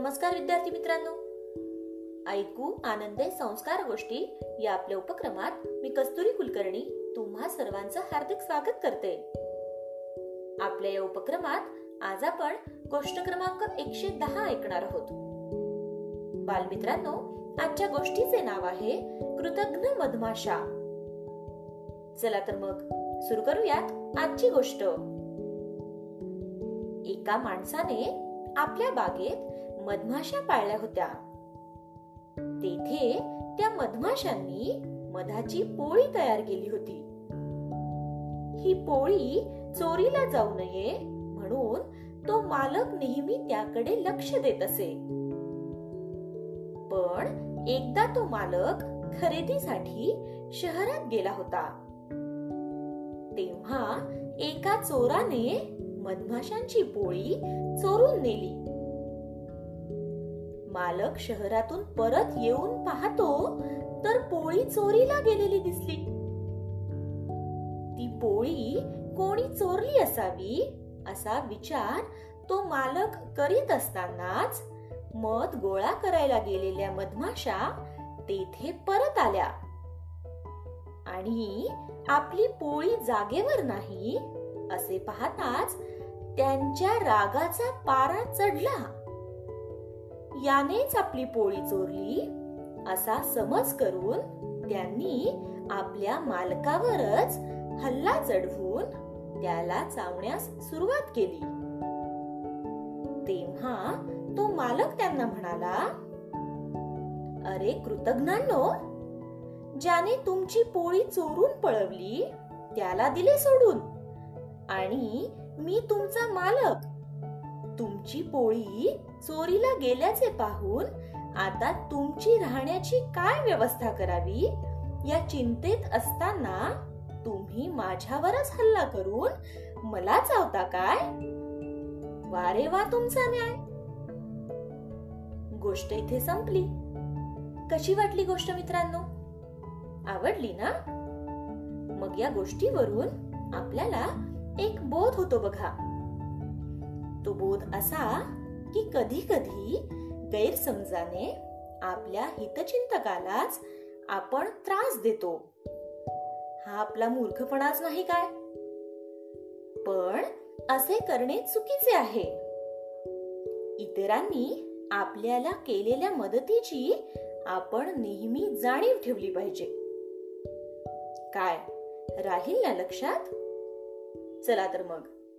नमस्कार विद्यार्थी मित्रांनो. ऐकू आनंदे संस्कार गोष्टी या आपल्या उपक्रमात मी कस्तुरी कुलकर्णी तुम्हा सर्वांचं हार्दिक स्वागत करते. आपल्या या उपक्रमात आज आपण गोष्ट क्रमांक एकशे दहा ऐकणार आहोत. बालमित्रांनो आजच्या गोष्टीचे नाव आहे कृतज्ञ मधमाशा. चला तर मग सुरू करूयात आजची गोष्ट. एका माणसाने आपल्या बागेत मधमाशा पाळल्या होत्या. तेथे त्या मधमाशांनी मधाची पोळी तयार केली होती. ही पोळी चोरीला जाऊ नये म्हणून तो मालक नेहमी त्याकडे लक्ष देत असे. पण एकदा तो मालक खरेदीसाठी शहरात गेला होता. तेव्हा एका चोराने मधमाशांची पोळी चोरून नेली. मालक शहरातून परत येऊन पाहतो तर पोळी चोरीला गेलेली दिसली. ती पोळी कोणी चोरली असावी असा विचार तो मालक करीत असतानाच मध गोळा करायला गेलेल्या मधमाशा तेथे परत आल्या. आणि आपली पोळी जागेवर नाही असे पाहताच त्यांच्या रागाचा पारा चढला. यानेच आपली पोळी चोरली. असा समज करून त्यांनी आपल्या मालकावरच हल्ला चढवून त्याला चावण्यास सुरुवात केली. तेव्हा तो मालक त्यांना म्हणाला अरे कृतज्ञांनो ज्याने तुमची पोळी चोरून पळवली त्याला दिले सोडून. आणि मी तुमचा मालक तुमची पोळी चोरीला गेल्याचे पाहून आता तुमची राहण्याची काय व्यवस्था करावी? या चिंतेत असताना तुम्ही माझ्यावरच हल्ला करून मला चावता काय? वारे वा तुमचा न्याय. गोष्ट इथे संपली. कशी वाटली गोष्ट मित्रांनो? आवडली ना? मग या गोष्टीवरून आपल्याला एक बोध होतो बघा. तो बोध असा की कधी कधी गैरसमजाने आपल्या हितचिंतकालाच आपण त्रास देतो. हा आपला मूर्खपणाच नाही काय? पण असे करणे चुकीचे आहे. इतरांनी आपल्याला केलेल्या मदतीची आपण नेहमी जाणीव ठेवली पाहिजे. काय? राहील ना लक्षात? चला तर मग.